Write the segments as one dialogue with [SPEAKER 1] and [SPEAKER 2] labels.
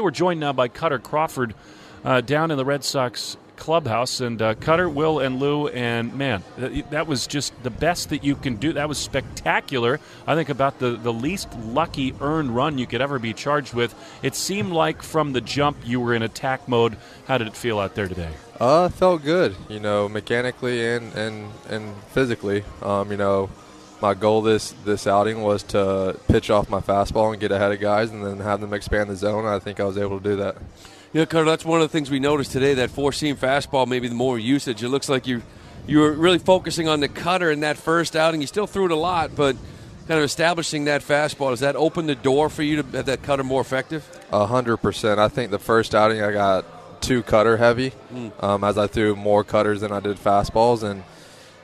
[SPEAKER 1] We're joined now by Kutter Crawford uh, down in the Red Sox clubhouse. And uh, Kutter, Will, and Lou, and man, that was just the best that you can do. That was spectacular. I think about the, the least lucky earned run you could ever be charged with. It seemed like from the jump you were in attack mode. How did it feel out there today?
[SPEAKER 2] Uh, felt good, you know, mechanically and and and physically. Um, you know, my goal this this outing was to pitch off my fastball and get ahead of guys, and then have them expand the zone. I think I was able to do that.
[SPEAKER 3] Yeah, Kutter, that's one of the things we noticed today. That four seam fastball, maybe the more usage. It looks like you you were really focusing on the cutter in that first outing. You still threw it a lot, but kind of establishing that fastball does that open the door for you to have that cutter more effective?
[SPEAKER 2] A hundred percent. I think the first outing I got too cutter heavy, mm. um, as I threw more cutters than I did fastballs, and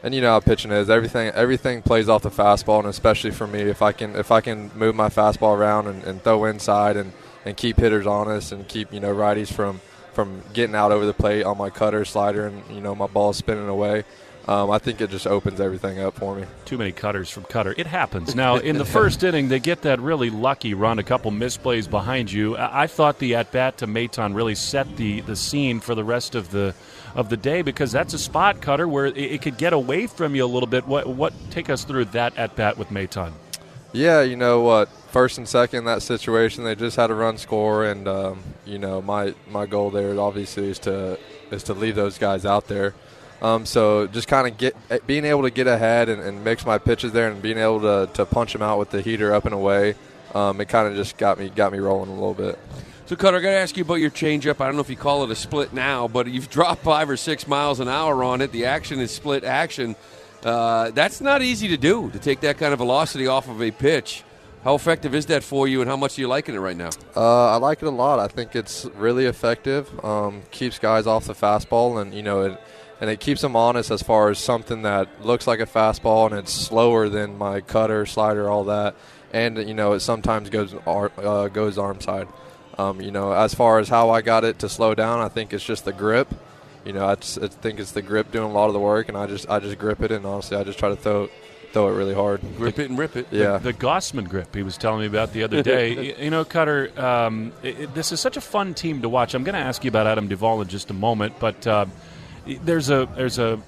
[SPEAKER 2] and you know how pitching is. Everything everything plays off the fastball, and especially for me, if I can if I can move my fastball around and, and throw inside and and keep hitters honest and keep you know righties from from getting out over the plate on my cutter slider and you know my ball spinning away. Um, I think it just opens everything up for me.
[SPEAKER 1] Too many cutters from Kutter. It happens. Now, in the first inning, they get that really lucky run, a couple misplays behind you. I thought the at bat to Maton really set the, the scene for the rest of the of the day because that's a spot Kutter where it, it could get away from you a little bit. What what take us through that at bat with Maton?
[SPEAKER 2] Yeah, you know what? First and second, that situation, they just had a run score, and um, you know my my goal there obviously is to is to leave those guys out there. Um, so just kind of get eh, being able to get ahead and, and, mix my pitches there, and being able to, to punch them out with the heater up and away, um, it kind of just got me got me rolling a little bit.
[SPEAKER 3] So, Kutter, I got to ask you about your changeup. I don't know if you call it a split now, but you've dropped five or six miles an hour on it. The action is split action. Uh, that's not easy to do to take that kind of velocity off of a pitch. How effective is that for you, and how much are you liking it right now?
[SPEAKER 2] Uh, I like it a lot. I think it's really effective. Um, keeps guys off the fastball, and you know, it, and it keeps them honest as far as something that looks like a fastball and it's slower than my cutter, slider, all that. And you know, it sometimes goes uh, goes arm side. Um, you know, as far as how I got it to slow down, I think it's just the grip you know, I, just, I think it's the grip doing a lot of the work, and I just I just grip it, and honestly, I just try to throw throw it really hard.
[SPEAKER 3] Grip it and rip it.
[SPEAKER 2] Yeah.
[SPEAKER 1] The, the Gausman grip he was telling me about the other day. you know, Kutter, um, it, it, this is such a fun team to watch. I'm going to ask you about Adam Duvall in just a moment, but uh, there's a there's a,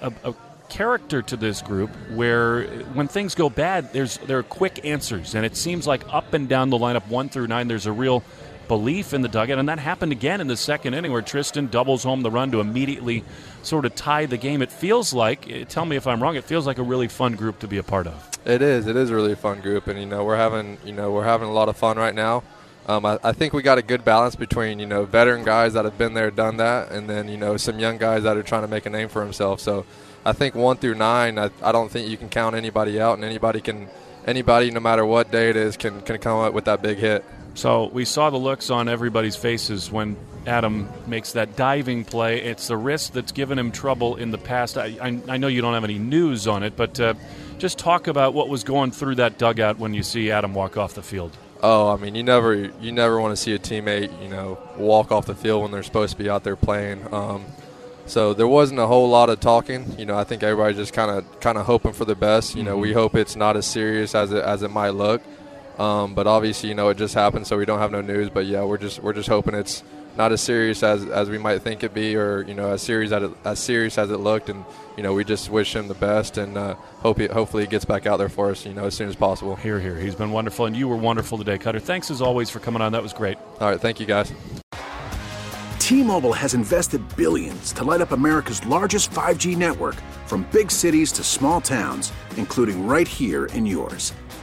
[SPEAKER 1] a, a character to this group where when things go bad, there's there are quick answers, and it seems like up and down the lineup, one through nine, there's a real belief in the dugout, and that happened again in the second inning where Triston doubles home the run to immediately sort of tie the game. It feels like, eh, tell me if I'm wrong, it feels like a really fun group to be a part of.
[SPEAKER 2] It is. It is a really fun group, and you know we're having you know we're having a lot of fun right now. Um, I, I, think we got a good balance between you know veteran guys that have been there, done that, and then you know some young guys that are trying to make a name for themselves. So I think one through nine, I, I don't think you can count anybody out, and anybody can anybody, no matter what day it is, can can come up with that big hit.
[SPEAKER 1] So we saw the looks on everybody's faces when Adam makes that diving play. It's the wrist that's given him trouble in the past. I, I, I know you don't have any news on it, but uh, just talk about what was going through that dugout when you see Adam walk off the field.
[SPEAKER 2] Oh, I mean, you never you never want to see a teammate, you know, walk off the field when they're supposed to be out there playing. Um, so there wasn't a whole lot of talking. You know, I think everybody's just kind of kind of hoping for the best. You know, mm-hmm. we hope it's not as serious as it as it might look. Um, but obviously, you know, it just happened, so we don't have no news. But yeah, we're just we're just hoping it's not as serious as, as we might think it be, or you know, as serious as it, as serious as it looked. And you know, we just wish him the best, and uh, hope he, hopefully he gets back out there for us, you know, as soon as possible.
[SPEAKER 1] Here, here, he's been wonderful, and you were wonderful today, Kutter. Thanks as always for coming on. That was great.
[SPEAKER 2] All right, thank you guys.
[SPEAKER 4] T-Mobile has invested billions to light up America's largest 5G network, from big cities to small towns, including right here in yours.